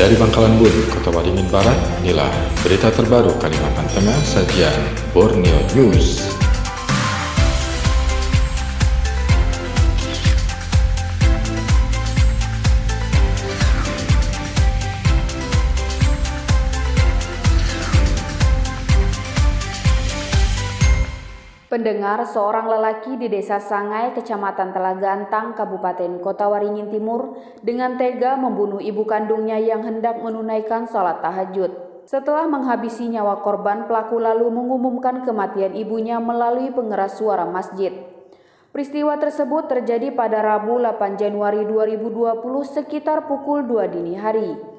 Dari Bangkalan Bun, Kota Waringin Barat, inilah berita terbaru Kalimantan Tengah sajian Borneo News. Pendengar seorang lelaki di desa Sangai, kecamatan Telaga Antang, Kabupaten Kota Waringin Timur, dengan tega membunuh ibu kandungnya yang hendak menunaikan sholat tahajud. Setelah menghabisi nyawa korban, pelaku lalu mengumumkan kematian ibunya melalui pengeras suara masjid. Peristiwa tersebut terjadi pada Rabu 8 Januari 2020 sekitar pukul 2 dini hari.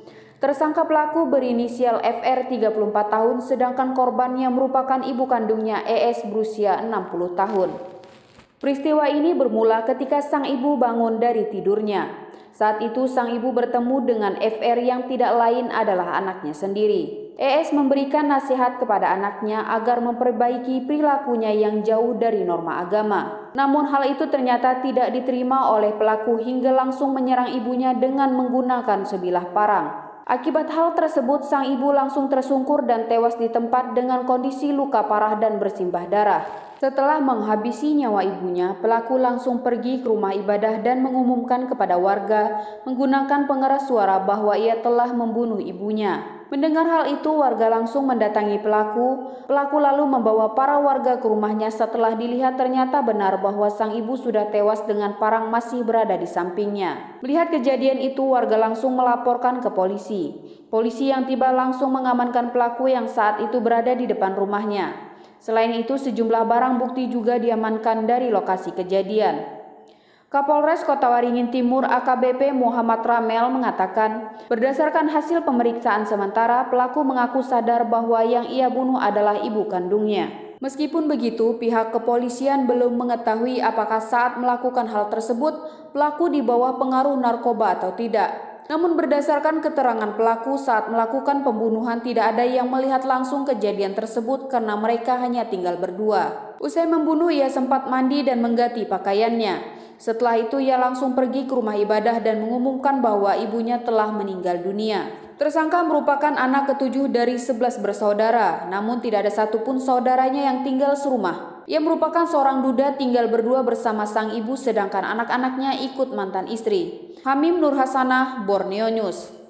Tersangka pelaku berinisial FR 34 tahun sedangkan korban yang merupakan ibu kandungnya ES berusia 60 tahun. Peristiwa ini bermula ketika sang ibu bangun dari tidurnya. Saat itu sang ibu bertemu dengan FR yang tidak lain adalah anaknya sendiri. ES memberikan nasihat kepada anaknya agar memperbaiki perilakunya yang jauh dari norma agama. Namun hal itu ternyata tidak diterima oleh pelaku hingga langsung menyerang ibunya dengan menggunakan sebilah parang. Akibat hal tersebut, sang ibu langsung tersungkur dan tewas di tempat dengan kondisi luka parah dan bersimbah darah. Setelah menghabisi nyawa ibunya, pelaku langsung pergi ke rumah ibadah dan mengumumkan kepada warga menggunakan pengeras suara bahwa ia telah membunuh ibunya. Mendengar hal itu, warga langsung mendatangi pelaku. Pelaku lalu membawa para warga ke rumahnya setelah dilihat ternyata benar bahwa sang ibu sudah tewas dengan parang masih berada di sampingnya. Melihat kejadian itu, warga langsung melaporkan ke polisi. Polisi yang tiba langsung mengamankan pelaku yang saat itu berada di depan rumahnya. Selain itu, sejumlah barang bukti juga diamankan dari lokasi kejadian. Kapolres Kota Waringin Timur AKBP Muhammad Ramel mengatakan, berdasarkan hasil pemeriksaan sementara, pelaku mengaku sadar bahwa yang ia bunuh adalah ibu kandungnya. Meskipun begitu, pihak kepolisian belum mengetahui apakah saat melakukan hal tersebut pelaku di bawah pengaruh narkoba atau tidak. Namun berdasarkan keterangan pelaku saat melakukan pembunuhan tidak ada yang melihat langsung kejadian tersebut karena mereka hanya tinggal berdua. Usai membunuh ia sempat mandi dan mengganti pakaiannya. Setelah itu ia langsung pergi ke rumah ibadah dan mengumumkan bahwa ibunya telah meninggal dunia. Tersangka merupakan anak ketujuh dari sebelas bersaudara, namun tidak ada satupun saudaranya yang tinggal serumah. Ia merupakan seorang duda tinggal berdua bersama sang ibu sedangkan anak-anaknya ikut mantan istri. Hamim Nur Hasanah, Borneo News.